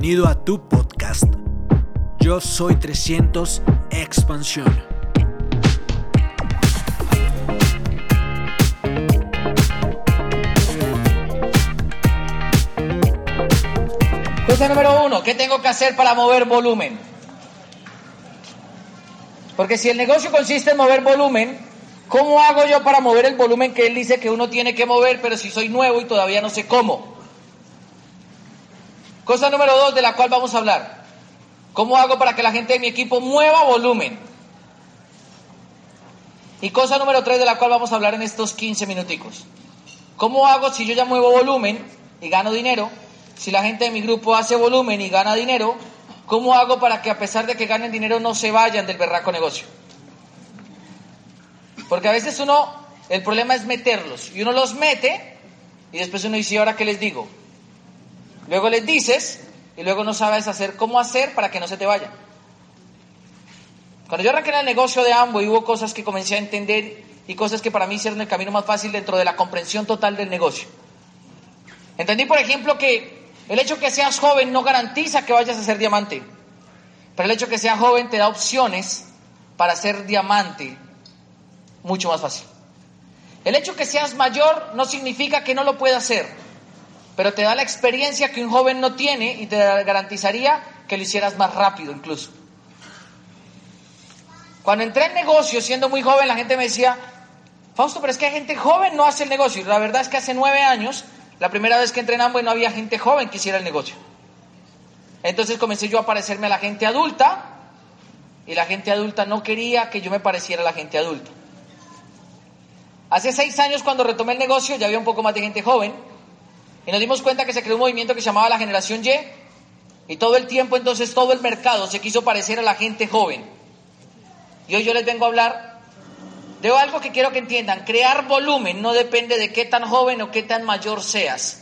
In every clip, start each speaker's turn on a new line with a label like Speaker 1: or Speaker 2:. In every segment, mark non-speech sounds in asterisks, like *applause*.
Speaker 1: Bienvenido a tu podcast. Yo soy 300 Expansión.
Speaker 2: Cosa número uno, ¿qué tengo que hacer para mover volumen? Porque si el negocio consiste en mover volumen, ¿cómo hago yo para mover el volumen que él dice que uno tiene que mover, pero si soy nuevo y todavía no sé cómo? Cosa número dos de la cual vamos a hablar. ¿Cómo hago para que la gente de mi equipo mueva volumen? Y cosa número tres de la cual vamos a hablar en estos 15 minuticos. ¿Cómo hago si yo ya muevo volumen y gano dinero? Si la gente de mi grupo hace volumen y gana dinero, ¿cómo hago para que a pesar de que ganen dinero no se vayan del berraco negocio? Porque a veces uno, el problema es meterlos y uno los mete y después uno dice, ¿y ahora qué les digo? Luego les dices y luego no sabes hacer cómo hacer para que no se te vayan. Cuando yo arranqué en el negocio de Amway hubo cosas que comencé a entender y cosas que para mí hicieron el camino más fácil dentro de la comprensión total del negocio. Entendí, por ejemplo, que el hecho que seas joven no garantiza que vayas a ser diamante, pero el hecho que seas joven te da opciones para ser diamante mucho más fácil. El hecho que seas mayor no significa que no lo puedas hacer, pero te da la experiencia que un joven no tiene y te garantizaría que lo hicieras más rápido incluso. Cuando entré en negocio siendo muy joven, la gente me decía, Fausto, pero es que hay gente joven no hace el negocio. Y la verdad es que hace nueve años la primera vez que entré en Amway no había gente joven que hiciera el negocio. Entonces comencé yo a parecerme a la gente adulta y la gente adulta no quería que yo me pareciera a la gente adulta. Hace seis años cuando retomé el negocio ya había un poco más de gente joven y nos dimos cuenta que se creó un movimiento que se llamaba la generación Y y todo el tiempo entonces todo el mercado se quiso parecer a la gente joven. Y hoy yo les vengo a hablar de algo que quiero que entiendan, crear volumen no depende de qué tan joven o qué tan mayor seas.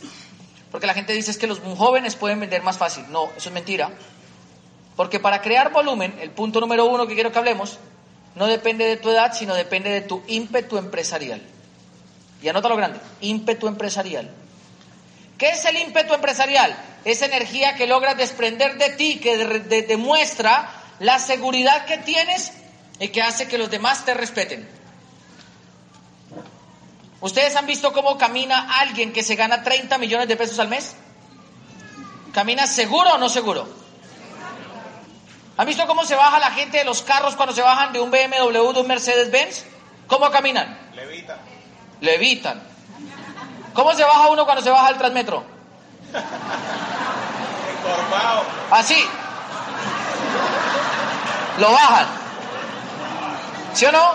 Speaker 2: Porque la gente dice es que los jóvenes pueden vender más fácil. No, eso es mentira. Porque para crear volumen, el punto número uno que quiero que hablemos, no depende de tu edad, sino depende de tu ímpetu empresarial. Y anota lo grande, ímpetu empresarial. ¿Qué es el ímpetu empresarial? Esa energía que logras desprender de ti, que demuestra la seguridad que tienes y que hace que los demás te respeten. ¿Ustedes han visto cómo camina alguien que se gana 30 millones de pesos al mes? ¿Camina seguro o no seguro? ¿Han visto cómo se baja la gente de los carros cuando se bajan de un BMW, de un Mercedes-Benz? ¿Cómo caminan? Levitan. Levitan. ¿Cómo se baja uno cuando se baja al Transmetro? Encorvado. Así. Lo bajan. ¿Sí o no?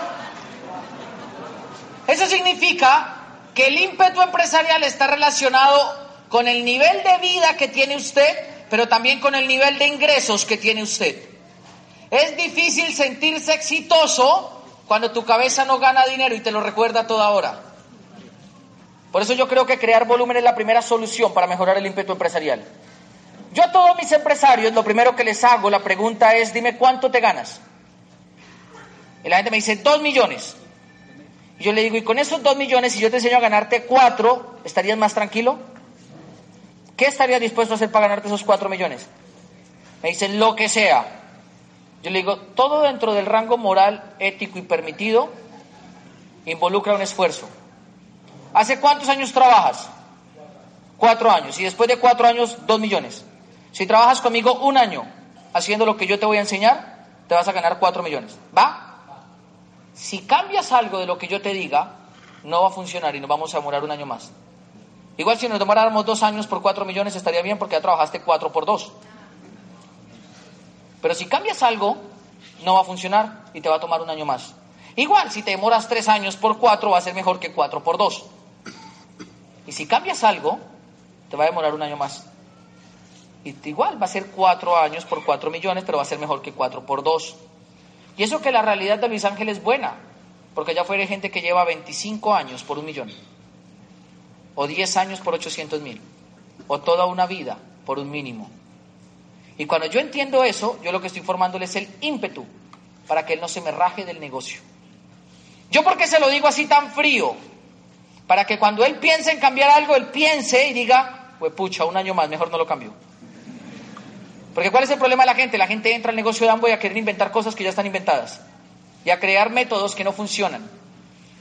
Speaker 2: Eso significa que el ímpetu empresarial está relacionado con el nivel de vida que tiene usted, pero también con el nivel de ingresos que tiene usted. Es difícil sentirse exitoso cuando tu cabeza no gana dinero y te lo recuerda toda hora. Por eso yo creo que crear volumen es la primera solución para mejorar el ímpetu empresarial. Yo a todos mis empresarios lo primero que les hago, la pregunta es, dime cuánto te ganas. Y la gente me dice, dos millones. Yo le digo, y con esos dos millones, si yo te enseño a ganarte cuatro, ¿estarías más tranquilo? ¿Qué estarías dispuesto a hacer para ganarte esos cuatro millones? Me dicen, lo que sea. Yo le digo, todo dentro del rango moral, ético y permitido involucra un esfuerzo. ¿Hace cuántos años trabajas? Cuatro años. Y después de cuatro años, dos millones. Si trabajas conmigo un año haciendo lo que yo te voy a enseñar, te vas a ganar cuatro millones. ¿Va? Si cambias algo de lo que yo te diga, no va a funcionar y nos vamos a demorar un año más. Igual si nos demoráramos dos años por cuatro millones estaría bien porque ya trabajaste cuatro por dos. Pero si cambias algo, no va a funcionar y te va a tomar un año más. Igual si te demoras tres años por cuatro va a ser mejor que cuatro por dos. Y si cambias algo, te va a demorar un año más. Y igual va a ser cuatro años por cuatro millones, pero va a ser mejor que cuatro por dos. Y eso que la realidad de Luis Ángel es buena, porque ya fuere gente que lleva 25 años por un millón, o 10 años por 800 mil, o toda una vida por un mínimo. Y cuando yo entiendo eso, yo lo que estoy formándole es el ímpetu para que él no se me raje del negocio. ¿Yo por qué se lo digo así tan frío? Para que cuando él piense en cambiar algo, él piense y diga, pues pucha, un año más, mejor no lo cambio. Porque ¿cuál es el problema de la gente? La gente entra al negocio de Amway a querer inventar cosas que ya están inventadas y a crear métodos que no funcionan.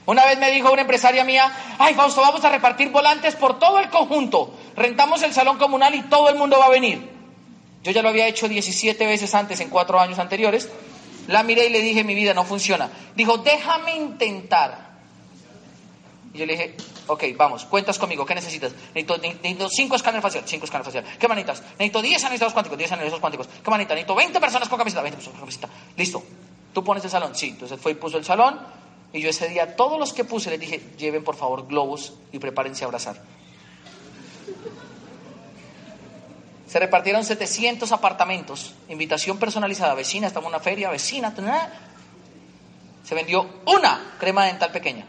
Speaker 2: Una vez me dijo una empresaria mía, ay Fausto, vamos a repartir volantes por todo el conjunto. Rentamos el salón comunal y todo el mundo va a venir. Yo ya lo había hecho 17 veces antes, en cuatro años anteriores. La miré y le dije, mi vida no funciona. Dijo, déjame intentar. Y yo le dije, ok, vamos, cuentas conmigo, ¿qué necesitas? Necesito, cinco escáneres faciales, cinco escáneres faciales. ¿Qué manitas? Necesito 10 analizados cuánticos, 10 analizados cuánticos. ¿Qué manita? Necesito 20 personas con camiseta, 20 personas con camiseta. Listo. ¿Tú pones el salón? Sí. Entonces fue y puso el salón. Y yo ese día, todos los que puse, les dije, lleven por favor globos y prepárense a abrazar. Se repartieron 700 apartamentos, invitación personalizada, vecina, estamos en una feria, vecina, se vendió una crema dental pequeña.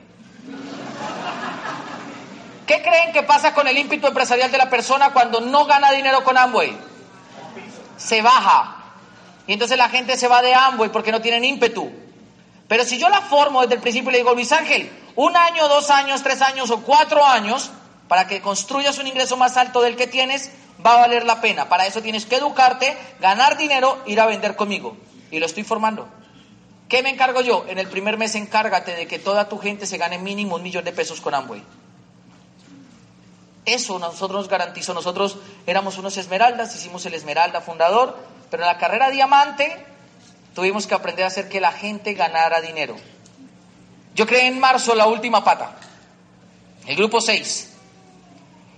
Speaker 2: ¿Qué creen que pasa con el ímpetu empresarial de la persona cuando no gana dinero con Amway? Se baja. Y entonces la gente se va de Amway porque no tienen ímpetu. Pero si yo la formo desde el principio y le digo, Luis Ángel, un año, dos años, tres años o cuatro años, para que construyas un ingreso más alto del que tienes, va a valer la pena. Para eso tienes que educarte, ganar dinero, ir a vender conmigo. Y lo estoy formando. ¿Qué me encargo yo? En el primer mes encárgate de que toda tu gente se gane mínimo un millón de pesos con Amway. Eso nosotros nos garantizó. Nosotros éramos unos esmeraldas, hicimos el esmeralda fundador, pero en la carrera diamante tuvimos que aprender a hacer que la gente ganara dinero. Yo creé en marzo la última pata, el grupo 6.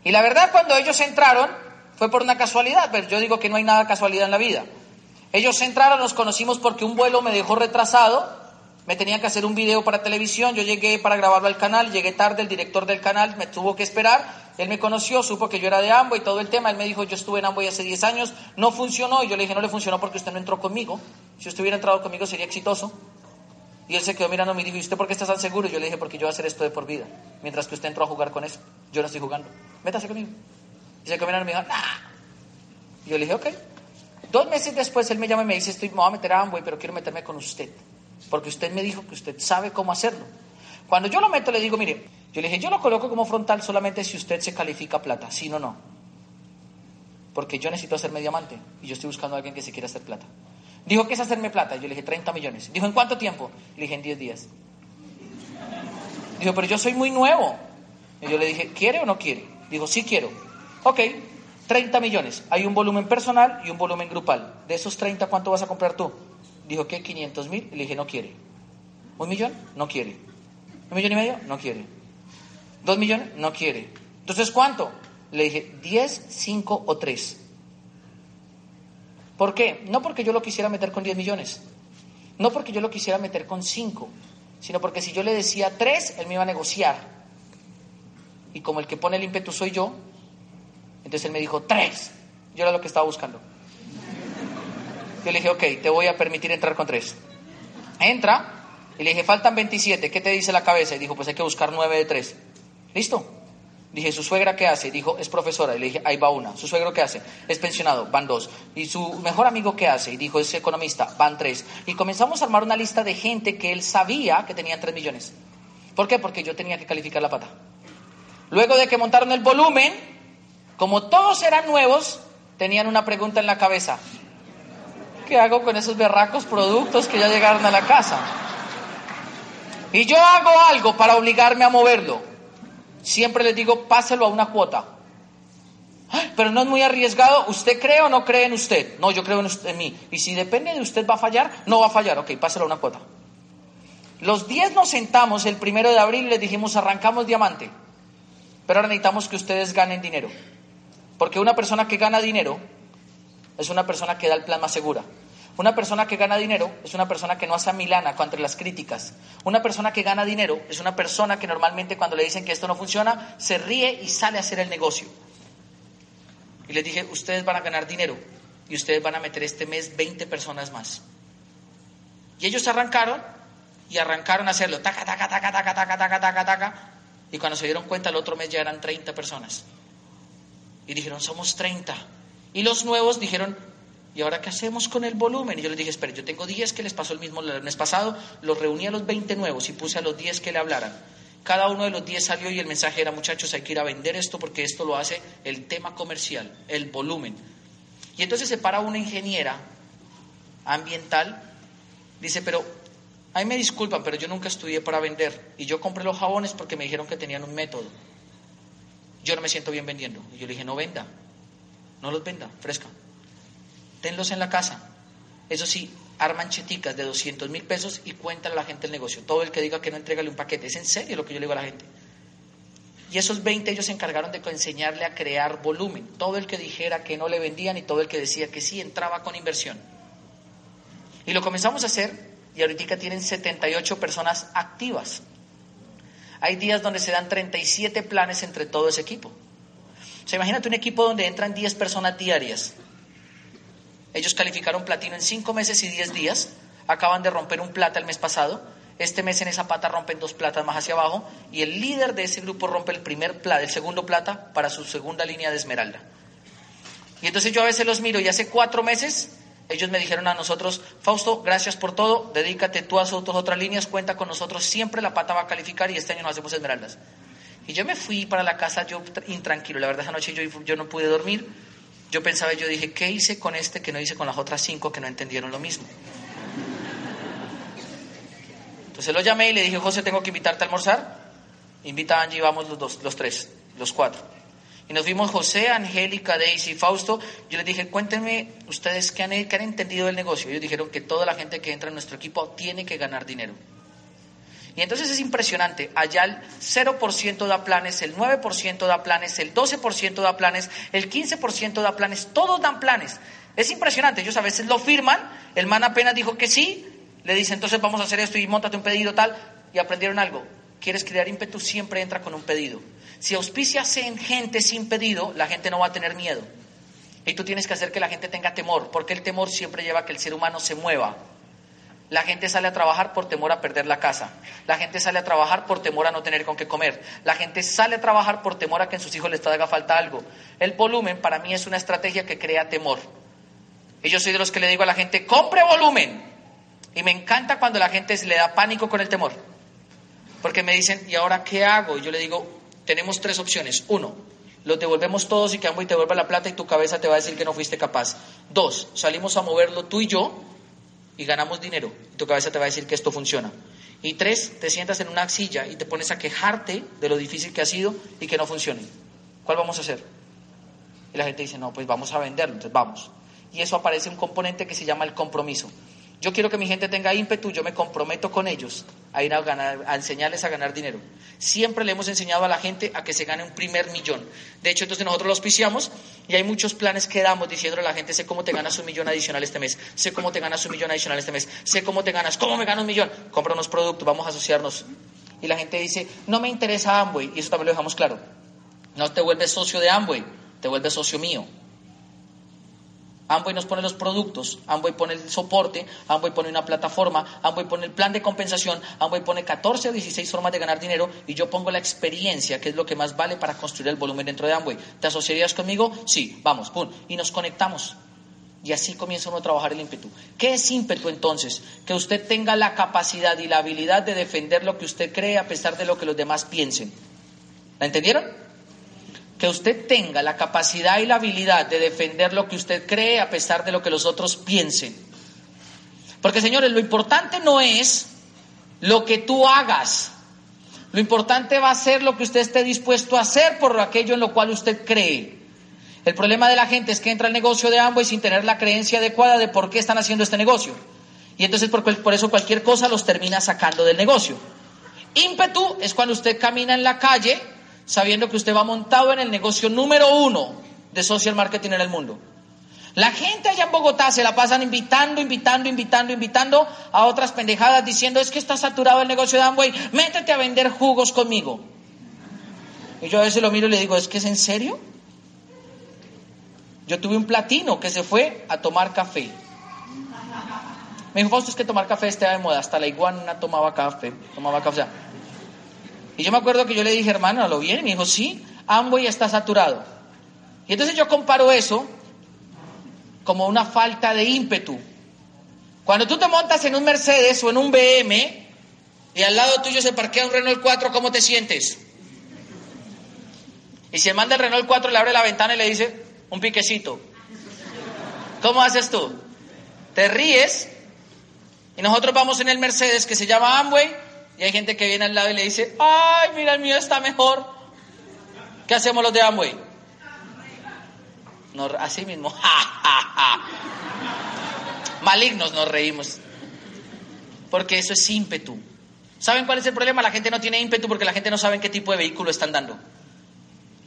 Speaker 2: Y la verdad, cuando ellos entraron, fue por una casualidad, pero yo digo que no hay nada casualidad en la vida. Ellos entraron, nos conocimos porque un vuelo me dejó retrasado, me tenía que hacer un video para televisión, yo llegué para grabarlo al canal, llegué tarde, el director del canal me tuvo que esperar, él me conoció, supo que yo era de Ambo y todo el tema, él me dijo, yo estuve en Ambo hace 10 años, no funcionó, y yo le dije, no le funcionó porque usted no entró conmigo, si usted hubiera entrado conmigo sería exitoso. Y él se quedó mirando y me dijo, ¿y usted por qué está tan seguro? Y yo le dije, porque yo voy a hacer esto de por vida, mientras que usted entró a jugar con eso, yo no estoy jugando, métase conmigo. Y se quedó mirando y me dijo, nah. Y yo le dije, ok. Dos meses después él me llama y me dice, estoy, me voy a meter a Amway, pero quiero meterme con usted, porque usted me dijo que usted sabe cómo hacerlo. Cuando yo lo meto le digo, mire, yo le dije, yo lo coloco como frontal solamente si usted se califica plata, si no, no. Porque yo necesito hacerme diamante y yo estoy buscando a alguien que se quiera hacer plata. Dijo, ¿qué es hacerme plata? Yo le dije, 30 millones. Dijo, ¿en cuánto tiempo? Le dije, en 10 días. Dijo, pero yo soy muy nuevo. Y yo le dije, ¿quiere o no quiere? Dijo, sí quiero. Ok, 30 millones. Hay un volumen personal y un volumen grupal. De esos 30, ¿cuánto vas a comprar tú? Dijo, ¿qué? 500 mil. Y le dije, no quiere. ¿Un millón? No quiere. ¿Un millón y medio? No quiere. ¿Dos millones? No quiere. Entonces, ¿cuánto? Le dije, 10, 5 o 3. ¿Por qué? No porque yo lo quisiera meter con 10 millones. No porque yo lo quisiera meter con 5. Sino porque si yo le decía 3, él me iba a negociar. Y como el que pone el ímpetu soy yo, entonces él me dijo, 3. Yo era lo que estaba buscando. Yo le dije, ok, te voy a permitir entrar con 3. Entra. Y le dije, faltan 27. ¿Qué te dice la cabeza? Y dijo, pues hay que buscar 9 de 3. ¿Listo? Dije, ¿su suegra qué hace? Dijo, es profesora. Y le dije, ahí va una. ¿Su suegro qué hace? Es pensionado, van dos. ¿Y su mejor amigo qué hace? Y dijo, es economista, van tres. Y comenzamos a armar una lista de gente que él sabía que tenía tres millones. ¿Por qué? Porque yo tenía que calificar la pata. Luego de que montaron el volumen, como todos eran nuevos, tenían una pregunta en la cabeza. ¿Qué hago con esos berracos productos que ya llegaron a la casa? Y yo hago algo para obligarme a moverlo. Siempre les digo, páselo a una cuota. Pero no es muy arriesgado. ¿Usted cree o no cree en usted? No, yo creo en, usted, en mí. Y si depende de usted va a fallar, no va a fallar. Ok, páselo a una cuota. Los 10 nos sentamos el primero de abril les dijimos, arrancamos diamante. Pero ahora necesitamos que ustedes ganen dinero. Porque una persona que gana dinero es una persona que da el plan más segura. Una persona que gana dinero es una persona que no hace Milana contra las críticas. Una persona que gana dinero es una persona que normalmente cuando le dicen que esto no funciona, se ríe y sale a hacer el negocio. Y les dije, ustedes van a ganar dinero y ustedes van a meter este mes 20 personas más. Y ellos arrancaron y arrancaron a hacerlo, taca, taca, taca, taca, taca, taca, taca, taca. Y cuando se dieron cuenta el otro mes ya eran 30 personas. Y dijeron, somos 30. Y los nuevos dijeron, ¿y ahora qué hacemos con el volumen? Y yo les dije, espere, yo tengo 10 que les pasó el mismo el mes pasado, los reuní a los 20 nuevos y puse a los 10 que le hablaran. Cada uno de los 10 salió y el mensaje era, muchachos, hay que ir a vender esto porque esto lo hace el tema comercial, el volumen. Y entonces se para una ingeniera ambiental, dice, pero, ahí me disculpan, pero yo nunca estudié para vender. Y yo compré los jabones porque me dijeron que tenían un método. Yo no me siento bien vendiendo. Y yo le dije, no venda, no los venda, fresca. Tenlos en la casa. Eso sí, arman cheticas de 200 mil pesos y cuentan a la gente el negocio. Todo el que diga que no, entregale un paquete. Es en serio lo que yo le digo a la gente. Y esos 20 ellos se encargaron de enseñarle a crear volumen. Todo el que dijera que no le vendían y todo el que decía que sí entraba con inversión. Y lo comenzamos a hacer y ahorita tienen 78 personas activas. Hay días donde se dan 37 planes entre todo ese equipo. O sea, imagínate un equipo donde entran 10 personas diarias. Ellos calificaron platino en 5 meses y 10 días. Acaban de romper un plata el mes pasado este mes en esa pata rompen dos platas más hacia abajo y el líder de ese grupo rompe el primer plata, el segundo plata para su segunda línea de esmeralda. Y entonces yo a veces los miro y hace cuatro meses ellos me dijeron a nosotros, Fausto, gracias por todo, dedícate tú a tus otras líneas, cuenta con nosotros, siempre la pata va a calificar y este año nos hacemos esmeraldas. Y yo me fui para la casa yo intranquilo, la verdad esa noche yo, no pude dormir, yo pensaba, yo dije, ¿qué hice con este que no hice con las otras cinco que no entendieron lo mismo? Entonces lo llamé y le dije, José, tengo que invitarte a almorzar. Invita a Angie y vamos los dos, los tres, los cuatro. Y nos vimos José, Angélica, Daisy, Fausto. Yo les dije, cuéntenme ustedes qué han, qué han entendido del negocio. Ellos dijeron que toda la gente que entra en nuestro equipo tiene que ganar dinero. Y entonces es impresionante. Allá el 0% da planes, el 9% da planes, el 12% da planes, el 15% da planes, todos dan planes. Es impresionante. Ellos a veces lo firman, el man apenas dijo que sí, le dice, entonces vamos a hacer esto y montate un pedido tal, y aprendieron algo. Quieres crear ímpetu, siempre entra con un pedido. Si auspicias en gente sin pedido, la gente no va a tener miedo. Y tú tienes que hacer que la gente tenga temor, porque el temor siempre lleva a que el ser humano se mueva. La gente sale a trabajar por temor a perder la casa. La gente sale a trabajar por temor a no tener con qué comer. La gente sale a trabajar por temor a que en sus hijos les haga falta algo. El volumen para mí es una estrategia que crea temor. Y yo soy de los que le digo a la gente, compre volumen. Y me encanta cuando la gente le da pánico con el temor. Porque me dicen, ¿y ahora qué hago? Y yo le digo, tenemos tres opciones. Uno, lo devolvemos todos y que y te vuelva la plata y tu cabeza te va a decir que no fuiste capaz. Dos, salimos a moverlo tú y yo y ganamos dinero. Y tu cabeza te va a decir que esto funciona. Y tres, te sientas en una silla y te pones a quejarte de lo difícil que ha sido y que no funcione. ¿Cuál vamos a hacer? Y la gente dice, no, pues vamos a venderlo, entonces vamos. Y eso aparece un componente que se llama el compromiso. Yo quiero que mi gente tenga ímpetu, yo me comprometo con ellos a ir a, ganar, a enseñarles a ganar dinero. Siempre le hemos enseñado a la gente a que se gane un primer millón. De hecho, entonces nosotros lo auspiciamos y hay muchos planes que damos diciéndole a la gente, sé cómo te ganas un millón adicional este mes, sé cómo te ganas un millón adicional este mes, sé cómo te ganas, cómo me gano un millón, compra unos productos, vamos a asociarnos. Y la gente dice, no me interesa Amway, y eso también lo dejamos claro. No te vuelves socio de Amway, te vuelves socio mío. Amway nos pone los productos, Amway pone el soporte, Amway pone una plataforma, Amway pone el plan de compensación, Amway pone 14 o 16 formas de ganar dinero y yo pongo la experiencia, que es lo que más vale para construir el volumen dentro de Amway. ¿Te asociarías conmigo? Sí, vamos, pum, y nos conectamos. Y así comienza uno a trabajar el ímpetu. ¿Qué es ímpetu entonces? Que usted tenga la capacidad y la habilidad de defender lo que usted cree a pesar de lo que los demás piensen. ¿La entendieron? Que usted tenga la capacidad y la habilidad de defender lo que usted cree a pesar de lo que los otros piensen. Porque señores, lo importante no es lo que tú hagas. Lo importante va a ser lo que usted esté dispuesto a hacer por aquello en lo cual usted cree. El problema de la gente es que entra al negocio de ambos sin tener la creencia adecuada de por qué están haciendo este negocio. Y entonces por, por eso cualquier cosa los termina sacando del negocio. Ímpetu es cuando usted camina en la calle sabiendo que usted va montado en el negocio número uno de social marketing en el mundo. La gente allá en Bogotá se la pasan invitando, invitando, invitando, invitando a otras pendejadas diciendo es que está saturado el negocio de Amway, métete a vender jugos conmigo. Y yo a veces lo miro y le digo, ¿es que es en serio? Yo tuve un platino que se fue a tomar café. Me dijo, Fausto, es que tomar café está de moda. Hasta la iguana tomaba café. Tomaba café. Y yo me acuerdo que yo le dije, hermano, ¿a lo bien? Y me dijo, sí, Amway está saturado. Y entonces yo comparo eso como una falta de ímpetu. Cuando tú te montas en un Mercedes o en un BM y al lado tuyo se parquea un Renault 4, ¿cómo te sientes? Y si el man del Renault 4 le abre la ventana y le dice, un piquecito. ¿Cómo haces tú? Te ríes y nosotros vamos en el Mercedes que se llama Amway y hay gente que viene al lado y le dice, ay, mira, el mío está mejor. ¿Qué hacemos los de Amway? así mismo, *laughs* malignos nos reímos. Porque eso es ímpetu. ¿Saben cuál es el problema? La gente no tiene ímpetu porque la gente no sabe en qué tipo de vehículo están dando.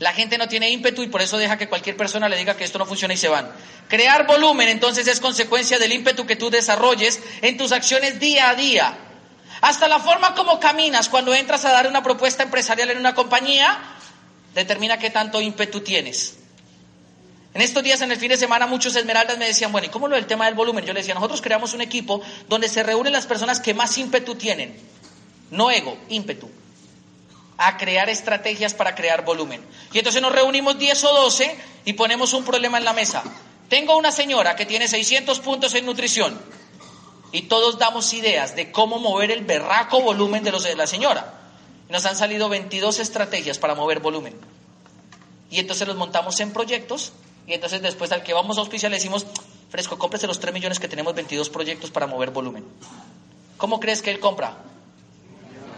Speaker 2: La gente no tiene ímpetu y por eso deja que cualquier persona le diga que esto no funciona y se van. Crear volumen entonces es consecuencia del ímpetu que tú desarrolles en tus acciones día a día. Hasta la forma como caminas cuando entras a dar una propuesta empresarial en una compañía determina qué tanto ímpetu tienes. En estos días, en el fin de semana, muchos esmeraldas me decían, bueno, ¿y cómo lo del tema del volumen? Yo les decía, nosotros creamos un equipo donde se reúnen las personas que más ímpetu tienen. No ego, ímpetu. A crear estrategias para crear volumen. Y entonces nos reunimos 10 o 12 y ponemos un problema en la mesa. Tengo una señora que tiene 600 puntos en nutrición y todos damos ideas de cómo mover el berraco volumen de los de la señora. Nos han salido 22 estrategias para mover volumen. Y entonces los montamos en proyectos y entonces después al que vamos a auspiciar le decimos, Fresco, cómprese los 3 millones que tenemos 22 proyectos para mover volumen. ¿Cómo crees que él compra?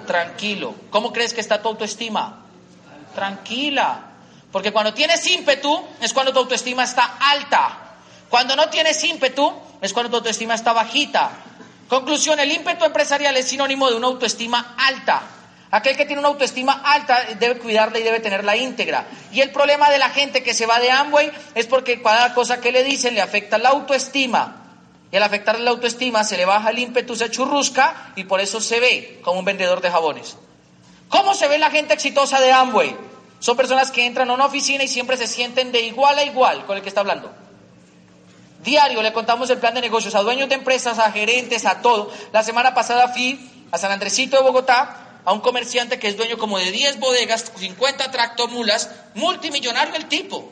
Speaker 2: Tranquilo. ¿Cómo crees que está tu autoestima? Tranquila. Porque cuando tienes ímpetu es cuando tu autoestima está alta. Cuando no tienes ímpetu es cuando tu autoestima está bajita. Conclusión, el ímpetu empresarial es sinónimo de una autoestima alta. Aquel que tiene una autoestima alta debe cuidarla y debe tenerla íntegra. Y el problema de la gente que se va de Amway es porque cada cosa que le dicen le afecta la autoestima. Y al afectarle la autoestima se le baja el ímpetu, se churrusca y por eso se ve como un vendedor de jabones. ¿Cómo se ve la gente exitosa de Amway? Son personas que entran a una oficina y siempre se sienten de igual a igual con el que está hablando. Diario le contamos el plan de negocios a dueños de empresas, a gerentes, a todo. La semana pasada fui a San Andresito de Bogotá a un comerciante que es dueño como de 10 bodegas, 50 tractomulas, multimillonario el tipo.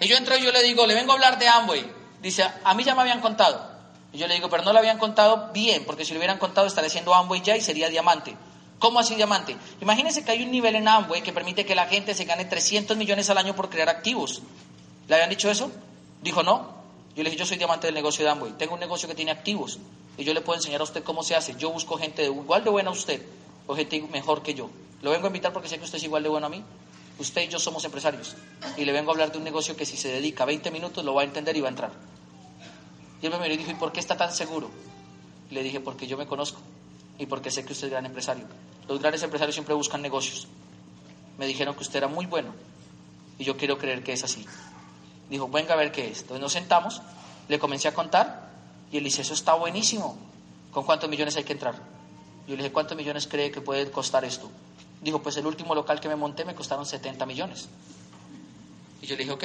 Speaker 2: Y yo entro y yo le digo, le vengo a hablar de Amway. Dice, a mí ya me habían contado. Y yo le digo, pero no lo habían contado bien, porque si lo hubieran contado estaría siendo Amway ya y sería diamante. ¿Cómo así diamante? Imagínense que hay un nivel en Amway que permite que la gente se gane 300 millones al año por crear activos. ¿Le habían dicho eso? Dijo, no. Yo le dije, yo soy diamante del negocio de Amway. Tengo un negocio que tiene activos y yo le puedo enseñar a usted cómo se hace. Yo busco gente de, igual de buena a usted o gente mejor que yo. Lo vengo a invitar porque sé que usted es igual de bueno a mí. Usted y yo somos empresarios y le vengo a hablar de un negocio que si se dedica 20 minutos lo va a entender y va a entrar. Y él me miró y dijo, ¿y por qué está tan seguro? le dije, porque yo me conozco y porque sé que usted es gran empresario. Los grandes empresarios siempre buscan negocios. Me dijeron que usted era muy bueno y yo quiero creer que es así. Dijo, venga a ver qué es. Entonces nos sentamos, le comencé a contar y él dice, eso está buenísimo. ¿Con cuántos millones hay que entrar? Yo le dije, ¿cuántos millones cree que puede costar esto? Dijo, pues el último local que me monté me costaron 70 millones. Y yo le dije, ok,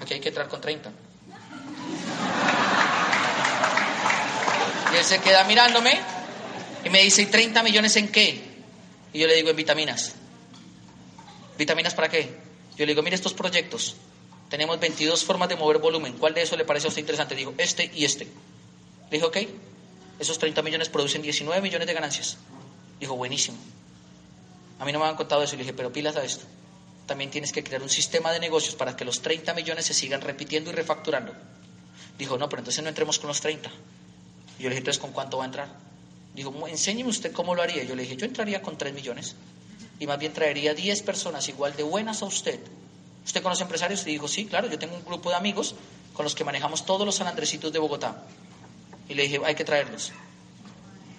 Speaker 2: aquí hay que entrar con 30. Y él se queda mirándome y me dice, ¿y 30 millones en qué? Y yo le digo, en vitaminas. ¿Vitaminas para qué? Yo le digo, mire estos proyectos. Tenemos 22 formas de mover volumen. ¿Cuál de eso le parece a usted interesante? Dijo, este y este. Le dije, ok, esos 30 millones producen 19 millones de ganancias. Dijo, buenísimo. A mí no me han contado eso. Le dije, pero pilas a esto. También tienes que crear un sistema de negocios para que los 30 millones se sigan repitiendo y refacturando. Dijo, no, pero entonces no entremos con los 30. Y yo le dije, entonces, ¿con cuánto va a entrar? Dijo, enséñeme usted cómo lo haría. Yo le dije, yo entraría con 3 millones y más bien traería 10 personas igual de buenas a usted ¿Usted conoce empresarios? Y dijo, sí, claro, yo tengo un grupo de amigos con los que manejamos todos los San Andresitos de Bogotá. Y le dije, hay que traerlos.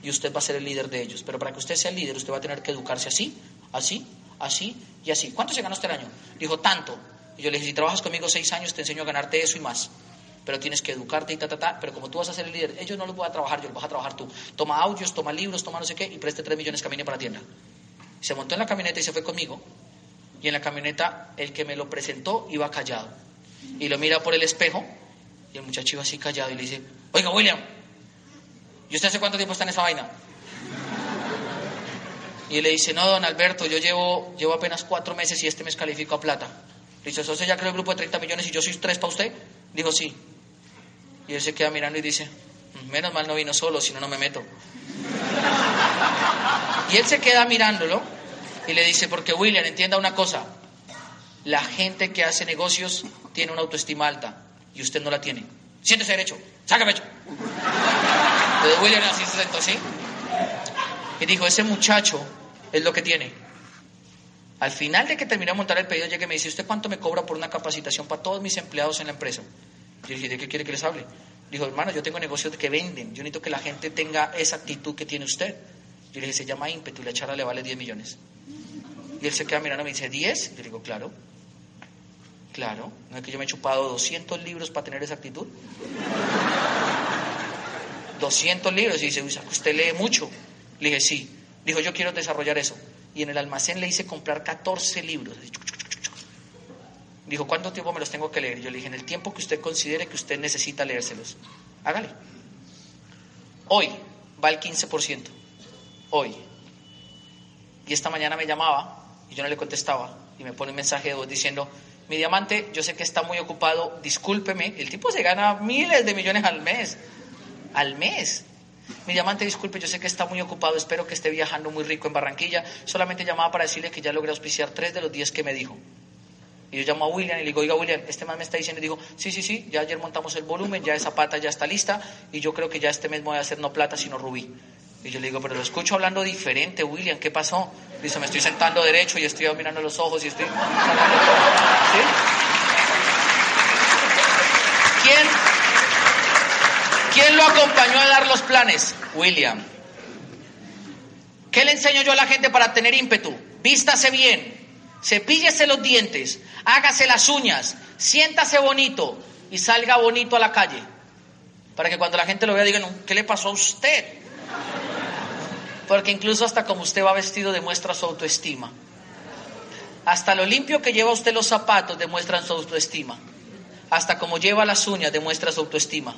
Speaker 2: Y usted va a ser el líder de ellos. Pero para que usted sea el líder, usted va a tener que educarse así, así, así y así. ¿Cuánto se ganó este año? Dijo, tanto. Y yo le dije, si trabajas conmigo seis años, te enseño a ganarte eso y más. Pero tienes que educarte y ta, ta, ta. Pero como tú vas a ser el líder, ellos no los voy a trabajar, yo los vas a trabajar tú. Toma audios, toma libros, toma no sé qué y preste tres millones, camine para la tienda. Se montó en la camioneta y se fue conmigo y en la camioneta el que me lo presentó iba callado. Y lo mira por el espejo y el muchacho iba así callado y le dice, oiga William, ¿y usted hace cuánto tiempo está en esa vaina? Y le dice, no, don Alberto, yo llevo, llevo apenas cuatro meses y este mes califico a plata. Le dice, ¿eso ya creó el grupo de 30 millones y yo soy tres para usted? Dijo, sí. Y él se queda mirando y dice, mm, menos mal no vino solo, si no, no me meto. Y él se queda mirándolo y le dice, porque William, entienda una cosa, la gente que hace negocios tiene una autoestima alta. y usted no la tiene. Siéntese derecho, saca pecho. Entonces William así se sentó así y dijo, ese muchacho es lo que tiene. Al final de que terminé de montar el pedido, llegué y me dice, ¿usted cuánto me cobra por una capacitación para todos mis empleados en la empresa? Yo dije, ¿de qué quiere que les hable? Dijo, hermano, yo tengo negocios que venden, yo necesito que la gente tenga esa actitud que tiene usted. Yo le dije, se llama ímpetu la charla le vale 10 millones. Y él se queda mirando y me dice, ¿10? Yo le digo, claro. Claro, no es que yo me he chupado 200 libros para tener esa actitud. 200 libros. Y dice, usted lee mucho. Le dije, sí. Dijo, yo quiero desarrollar eso. Y en el almacén le hice comprar 14 libros. Dijo, ¿cuánto tiempo me los tengo que leer? Yo le dije, en el tiempo que usted considere que usted necesita leérselos. Hágale. Hoy va el 15%. Hoy. Y esta mañana me llamaba y yo no le contestaba. Y me pone un mensaje de voz diciendo, mi diamante, yo sé que está muy ocupado, discúlpeme. El tipo se gana miles de millones al mes. Al mes. Mi diamante, disculpe, yo sé que está muy ocupado, espero que esté viajando muy rico en Barranquilla. Solamente llamaba para decirle que ya logré auspiciar tres de los días que me dijo. Y yo llamo a William y le digo, oiga William, este man me está diciendo, y digo, sí, sí, sí, ya ayer montamos el volumen, ya esa pata ya está lista, y yo creo que ya este mes voy a hacer no plata, sino rubí. Y yo le digo, pero lo escucho hablando diferente, William, ¿qué pasó? Dice, me estoy sentando derecho y estoy mirando los ojos y estoy... ¿Sí? ¿Quién? ¿Quién lo acompañó a dar los planes? William. ¿Qué le enseño yo a la gente para tener ímpetu? Vístase bien, cepíllese los dientes, hágase las uñas, siéntase bonito y salga bonito a la calle. Para que cuando la gente lo vea digan, ¿qué le pasó a usted? Porque incluso hasta como usted va vestido demuestra su autoestima. Hasta lo limpio que lleva usted los zapatos demuestran su autoestima. Hasta como lleva las uñas demuestra su autoestima.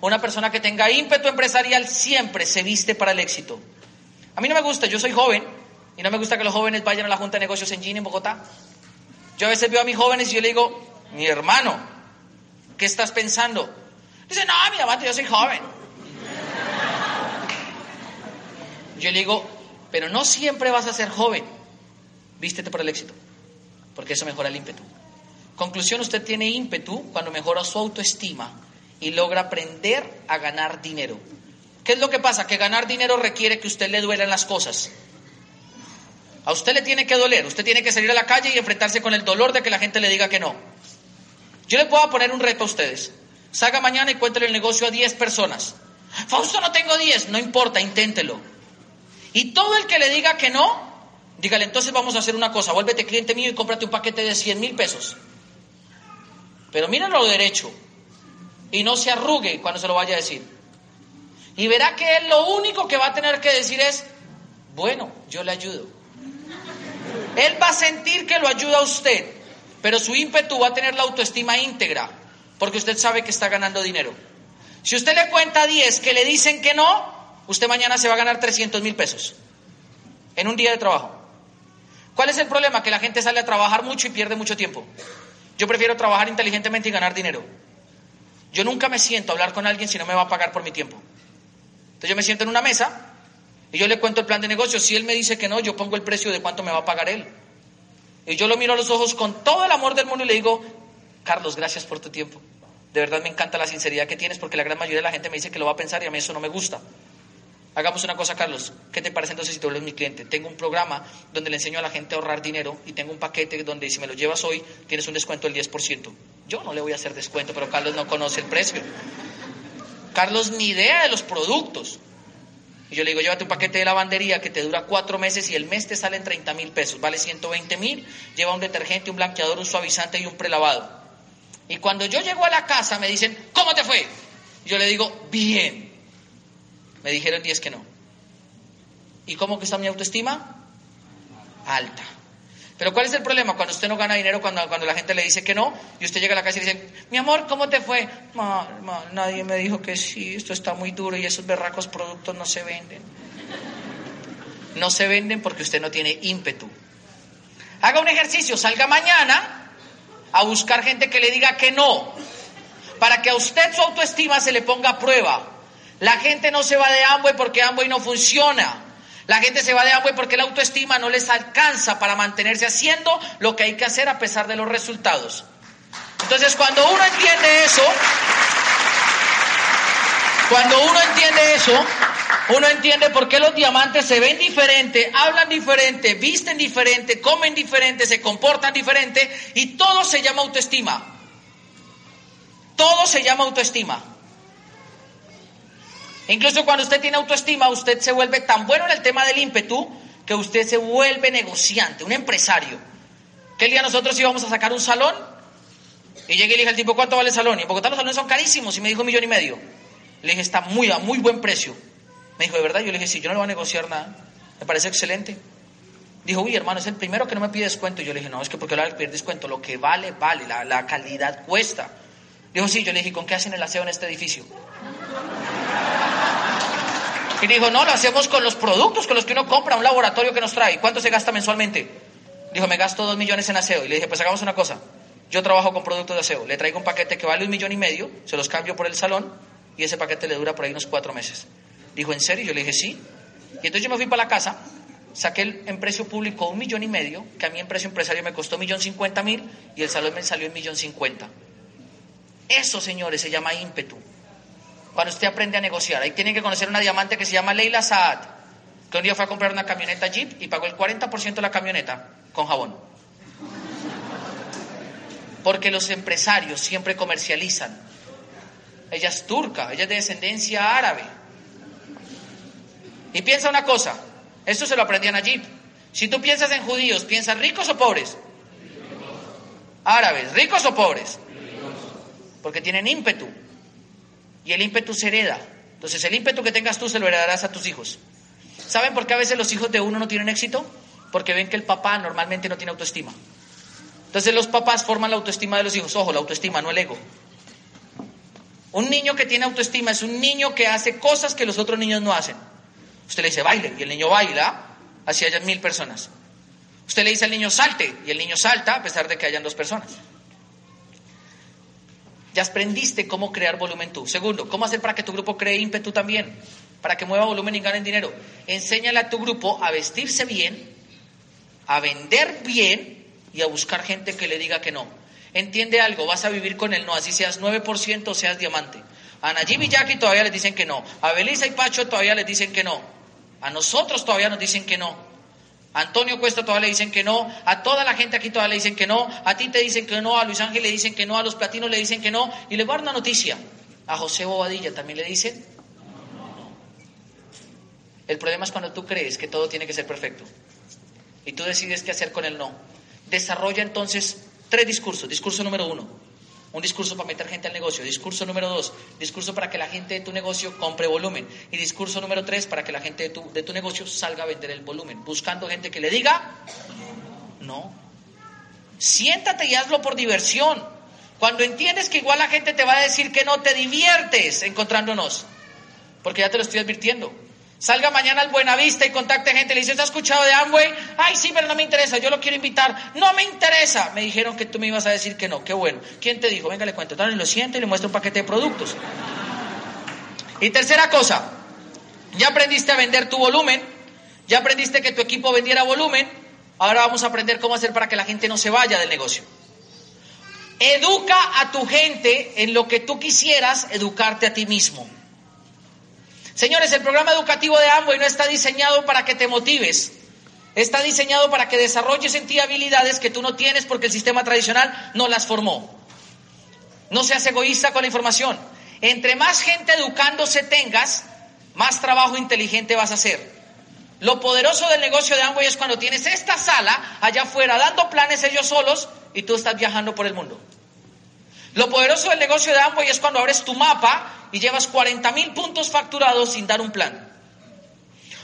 Speaker 2: Una persona que tenga ímpetu empresarial siempre se viste para el éxito. A mí no me gusta, yo soy joven, y no me gusta que los jóvenes vayan a la Junta de Negocios en Gini, en Bogotá. Yo a veces veo a mis jóvenes y yo le digo, mi hermano, ¿qué estás pensando? Dice, no, mi amante, yo soy joven. Yo le digo, pero no siempre vas a ser joven. Vístete para el éxito, porque eso mejora el ímpetu. Conclusión, usted tiene ímpetu cuando mejora su autoestima y logra aprender a ganar dinero. ¿Qué es lo que pasa? Que ganar dinero requiere que usted le duelan las cosas. A usted le tiene que doler, usted tiene que salir a la calle y enfrentarse con el dolor de que la gente le diga que no. Yo le puedo poner un reto a ustedes. Salga mañana y cuéntele el negocio a 10 personas. Fausto, no tengo 10, no importa, inténtelo. Y todo el que le diga que no, dígale, entonces vamos a hacer una cosa, vuélvete cliente mío y cómprate un paquete de 100 mil pesos. Pero mírenlo derecho y no se arrugue cuando se lo vaya a decir. Y verá que él lo único que va a tener que decir es, bueno, yo le ayudo. Él va a sentir que lo ayuda a usted, pero su ímpetu va a tener la autoestima íntegra, porque usted sabe que está ganando dinero. Si usted le cuenta a 10 que le dicen que no, usted mañana se va a ganar 300 mil pesos en un día de trabajo. ¿Cuál es el problema? Que la gente sale a trabajar mucho y pierde mucho tiempo. Yo prefiero trabajar inteligentemente y ganar dinero. Yo nunca me siento a hablar con alguien si no me va a pagar por mi tiempo. Entonces yo me siento en una mesa y yo le cuento el plan de negocio. Si él me dice que no, yo pongo el precio de cuánto me va a pagar él. Y yo lo miro a los ojos con todo el amor del mundo y le digo, Carlos, gracias por tu tiempo. De verdad me encanta la sinceridad que tienes porque la gran mayoría de la gente me dice que lo va a pensar y a mí eso no me gusta. Hagamos una cosa, Carlos. ¿Qué te parece entonces si tú eres mi cliente? Tengo un programa donde le enseño a la gente a ahorrar dinero y tengo un paquete donde si me lo llevas hoy tienes un descuento del 10%. Yo no le voy a hacer descuento, pero Carlos no conoce el precio. Carlos ni idea de los productos. Y yo le digo, llévate un paquete de lavandería que te dura cuatro meses y el mes te salen 30 mil pesos, vale 120 mil, lleva un detergente, un blanqueador, un suavizante y un prelavado. Y cuando yo llego a la casa me dicen, ¿cómo te fue? yo le digo, bien. Me dijeron 10 que no. ¿Y cómo que está mi autoestima? Alta. Pero ¿cuál es el problema? Cuando usted no gana dinero, cuando, cuando la gente le dice que no, y usted llega a la casa y dice, mi amor, ¿cómo te fue? nadie me dijo que sí, esto está muy duro y esos berracos productos no se venden. No se venden porque usted no tiene ímpetu. Haga un ejercicio, salga mañana a buscar gente que le diga que no, para que a usted su autoestima se le ponga a prueba. La gente no se va de Amway porque Amway no funciona. La gente se va de agua porque la autoestima no les alcanza para mantenerse haciendo lo que hay que hacer a pesar de los resultados. Entonces, cuando uno entiende eso, cuando uno entiende eso, uno entiende por qué los diamantes se ven diferente, hablan diferente, visten diferente, comen diferente, se comportan diferente y todo se llama autoestima. Todo se llama autoestima. Incluso cuando usted tiene autoestima, usted se vuelve tan bueno en el tema del ímpetu que usted se vuelve negociante, un empresario. ¿Qué día nosotros íbamos a sacar un salón? Y llegué y le dije al tipo, ¿cuánto vale el salón? Y en Bogotá los salones son carísimos. Y me dijo un millón y medio. Le dije, está muy a muy buen precio. Me dijo, ¿de verdad? Yo le dije, sí, yo no le voy a negociar nada. Me parece excelente. Dijo, uy, hermano, es el primero que no me pide descuento. Y yo le dije, no, es que porque le voy a pedir descuento. Lo que vale, vale. La, la calidad cuesta. Dijo, sí, yo le dije, ¿con qué hacen el aseo en este edificio? Y dijo, no, lo hacemos con los productos con los que uno compra, un laboratorio que nos trae. ¿Cuánto se gasta mensualmente? Dijo, me gasto dos millones en aseo. Y le dije, pues hagamos una cosa. Yo trabajo con productos de aseo. Le traigo un paquete que vale un millón y medio, se los cambio por el salón y ese paquete le dura por ahí unos cuatro meses. Dijo, ¿en serio? Yo le dije, sí. Y entonces yo me fui para la casa, saqué en precio público un millón y medio, que a mí en precio empresario me costó un millón cincuenta mil y el salón me salió en millón cincuenta. Eso, señores, se llama ímpetu. Cuando usted aprende a negociar. Ahí tienen que conocer una diamante que se llama Leila Saad, que un día fue a comprar una camioneta Jeep y pagó el 40% de la camioneta con jabón. Porque los empresarios siempre comercializan. Ella es turca, ella es de descendencia árabe. Y piensa una cosa, esto se lo aprendían a Jeep. Si tú piensas en judíos, ¿piensas ricos o pobres? Árabes, ¿ricos o pobres? Porque tienen ímpetu. Y el ímpetu se hereda. Entonces el ímpetu que tengas tú se lo heredarás a tus hijos. ¿Saben por qué a veces los hijos de uno no tienen éxito? Porque ven que el papá normalmente no tiene autoestima. Entonces los papás forman la autoestima de los hijos. Ojo, la autoestima, no el ego. Un niño que tiene autoestima es un niño que hace cosas que los otros niños no hacen. Usted le dice baile y el niño baila, así hayan mil personas. Usted le dice al niño salte y el niño salta a pesar de que hayan dos personas. Ya aprendiste cómo crear volumen tú. Segundo, cómo hacer para que tu grupo cree ímpetu también, para que mueva volumen y gane dinero. Enséñale a tu grupo a vestirse bien, a vender bien y a buscar gente que le diga que no. Entiende algo, vas a vivir con el no, así seas 9% o seas diamante. A Najib y Jackie todavía les dicen que no. A Belisa y Pacho todavía les dicen que no. A nosotros todavía nos dicen que no. Antonio Cuesta todavía le dicen que no. A toda la gente aquí todavía le dicen que no. A ti te dicen que no. A Luis Ángel le dicen que no. A los platinos le dicen que no. Y le dar una noticia. A José Bobadilla también le dicen El problema es cuando tú crees que todo tiene que ser perfecto. Y tú decides qué hacer con el no. Desarrolla entonces tres discursos. Discurso número uno, un discurso para meter gente al negocio. Discurso número dos, discurso para que la gente de tu negocio compre volumen. Y discurso número tres, para que la gente de tu, de tu negocio salga a vender el volumen. Buscando gente que le diga, no. Siéntate y hazlo por diversión. Cuando entiendes que igual la gente te va a decir que no, te diviertes encontrándonos. Porque ya te lo estoy advirtiendo. Salga mañana al Buenavista y contacte gente. Le dice, ¿has escuchado de Amway? Ay, sí, pero no me interesa. Yo lo quiero invitar. No me interesa. Me dijeron que tú me ibas a decir que no. Qué bueno. ¿Quién te dijo? Venga, le cuento. Dale, lo siento y le muestro un paquete de productos. Y tercera cosa. Ya aprendiste a vender tu volumen. Ya aprendiste que tu equipo vendiera volumen. Ahora vamos a aprender cómo hacer para que la gente no se vaya del negocio. Educa a tu gente en lo que tú quisieras educarte a ti mismo. Señores, el programa educativo de Amway no está diseñado para que te motives. Está diseñado para que desarrolles en ti habilidades que tú no tienes porque el sistema tradicional no las formó. No seas egoísta con la información. Entre más gente educándose tengas, más trabajo inteligente vas a hacer. Lo poderoso del negocio de Amway es cuando tienes esta sala allá afuera dando planes ellos solos y tú estás viajando por el mundo. Lo poderoso del negocio de Amway es cuando abres tu mapa y llevas 40 mil puntos facturados sin dar un plan.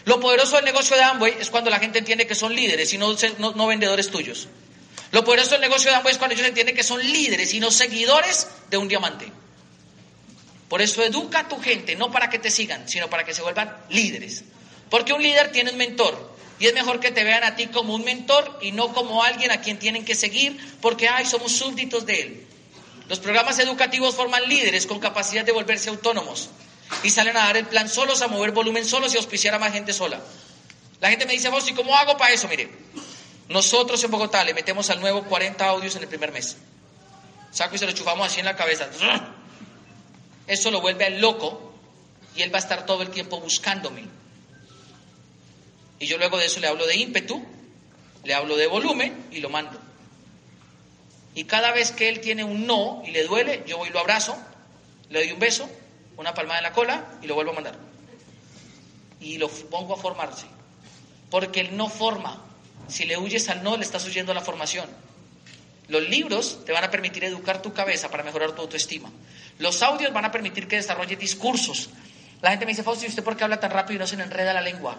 Speaker 2: Lo poderoso del negocio de Amway es cuando la gente entiende que son líderes y no, no, vendedores tuyos. Lo poderoso del negocio de Amway es cuando ellos entienden que son líderes y no seguidores de un diamante. Por eso educa a tu gente, no para que te sigan, sino para que se vuelvan líderes. Porque un líder tiene un mentor. Y es mejor que te vean a ti como un mentor y no como alguien a quien tienen que seguir porque, ay, somos súbditos de él. Los programas educativos forman líderes con capacidad de volverse autónomos y salen a dar el plan solos, a mover volumen solos y auspiciar a más gente sola. La gente me dice, vos, ¿y cómo hago para eso? Mire, nosotros en Bogotá le metemos al nuevo 40 audios en el primer mes. saco y se lo chufamos así en la cabeza. Eso lo vuelve al loco y él va a estar todo el tiempo buscándome. Y yo luego de eso le hablo de ímpetu, le hablo de volumen y lo mando. Y cada vez que él tiene un no y le duele, yo voy y lo abrazo, le doy un beso, una palmada en la cola y lo vuelvo a mandar. Y lo pongo a formarse. Porque él no forma. Si le huyes al no, le estás huyendo a la formación. Los libros te van a permitir educar tu cabeza para mejorar tu autoestima. Los audios van a permitir que desarrolles discursos. La gente me dice, Fausto, ¿y usted por qué habla tan rápido y no se enreda la lengua?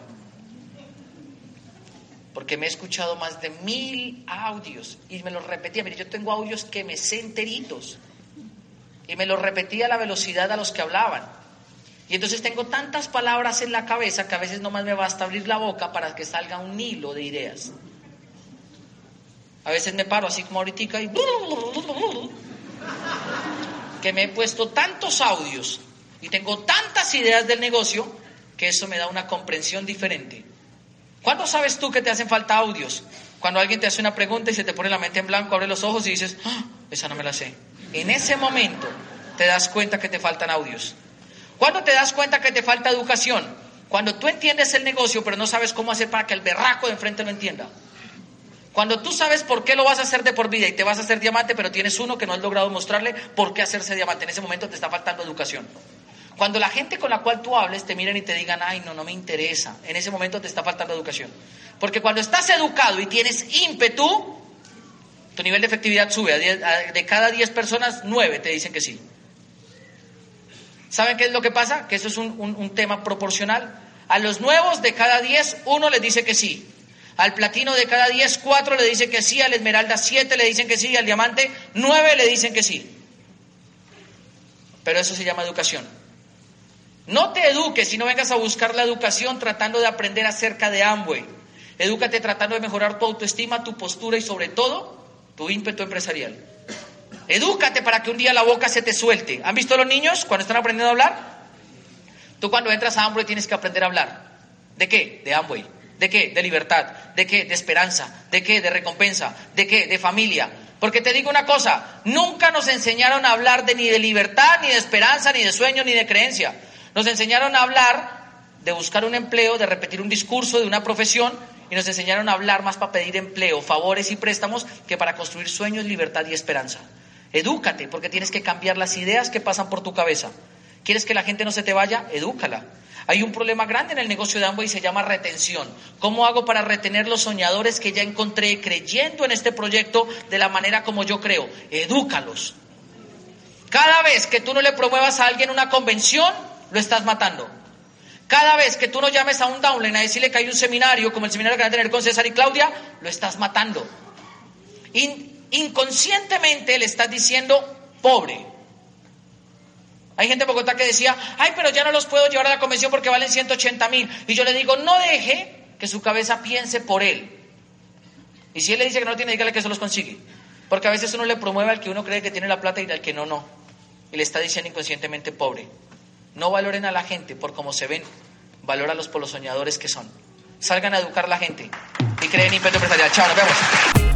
Speaker 2: Porque me he escuchado más de mil audios y me los repetía. Mire, yo tengo audios que me sé enteritos y me los repetía a la velocidad a los que hablaban. Y entonces tengo tantas palabras en la cabeza que a veces nomás me basta abrir la boca para que salga un hilo de ideas. A veces me paro así como ahorita y... que me he puesto tantos audios y tengo tantas ideas del negocio que eso me da una comprensión diferente. ¿Cuándo sabes tú que te hacen falta audios? Cuando alguien te hace una pregunta y se te pone la mente en blanco, abre los ojos y dices, ah, esa no me la sé. En ese momento te das cuenta que te faltan audios. ¿Cuándo te das cuenta que te falta educación? Cuando tú entiendes el negocio, pero no sabes cómo hacer para que el berraco de enfrente lo entienda. Cuando tú sabes por qué lo vas a hacer de por vida y te vas a hacer diamante, pero tienes uno que no has logrado mostrarle por qué hacerse diamante, en ese momento te está faltando educación. Cuando la gente con la cual tú hables te miren y te digan, ay, no, no me interesa, en ese momento te está faltando educación. Porque cuando estás educado y tienes ímpetu, tu nivel de efectividad sube. de cada 10 personas, 9 te dicen que sí. ¿Saben qué es lo que pasa? Que eso es un, un tema proporcional. A los nuevos de cada 10, uno les dice que sí. Al platino de cada 10, 4 le dicen que sí. Al esmeralda, 7 le dicen que sí. Al diamante, 9 le dicen que sí. Pero eso se llama educación. No te eduques si no vengas a buscar la educación tratando de aprender acerca de Amway. Edúcate tratando de mejorar tu autoestima, tu postura y sobre todo tu ímpetu empresarial. Edúcate para que un día la boca se te suelte. ¿Han visto los niños cuando están aprendiendo a hablar? Tú cuando entras a Amway tienes que aprender a hablar. ¿De qué? De Amway. ¿De qué? De libertad. ¿De qué? De esperanza. ¿De qué? De recompensa. ¿De qué? De familia. Porque te digo una cosa, nunca nos enseñaron a hablar de ni de libertad, ni de esperanza, ni de sueño, ni de creencia. Nos enseñaron a hablar de buscar un empleo, de repetir un discurso de una profesión y nos enseñaron a hablar más para pedir empleo, favores y préstamos que para construir sueños, libertad y esperanza. Edúcate, porque tienes que cambiar las ideas que pasan por tu cabeza. ¿Quieres que la gente no se te vaya? Edúcala. Hay un problema grande en el negocio de Amway y se llama retención. ¿Cómo hago para retener los soñadores que ya encontré creyendo en este proyecto de la manera como yo creo? Edúcalos. Cada vez que tú no le promuevas a alguien una convención, lo estás matando. Cada vez que tú no llames a un downline a decirle que hay un seminario, como el seminario que van a tener con César y Claudia, lo estás matando. inconscientemente le estás diciendo pobre. Hay gente en Bogotá que decía, ay, pero ya no los puedo llevar a la convención porque valen 180 mil. Y yo le digo, no deje que su cabeza piense por él. Y si él le dice que no tiene, dígale que eso los consigue. Porque a veces uno le promueve al que uno cree que tiene la plata y al que no, no. Y le está diciendo inconscientemente pobre. No valoren a la gente por cómo se ven, valóralos por los soñadores que son. Salgan a educar a la gente y creen imperio empresarial. Chao, nos vemos.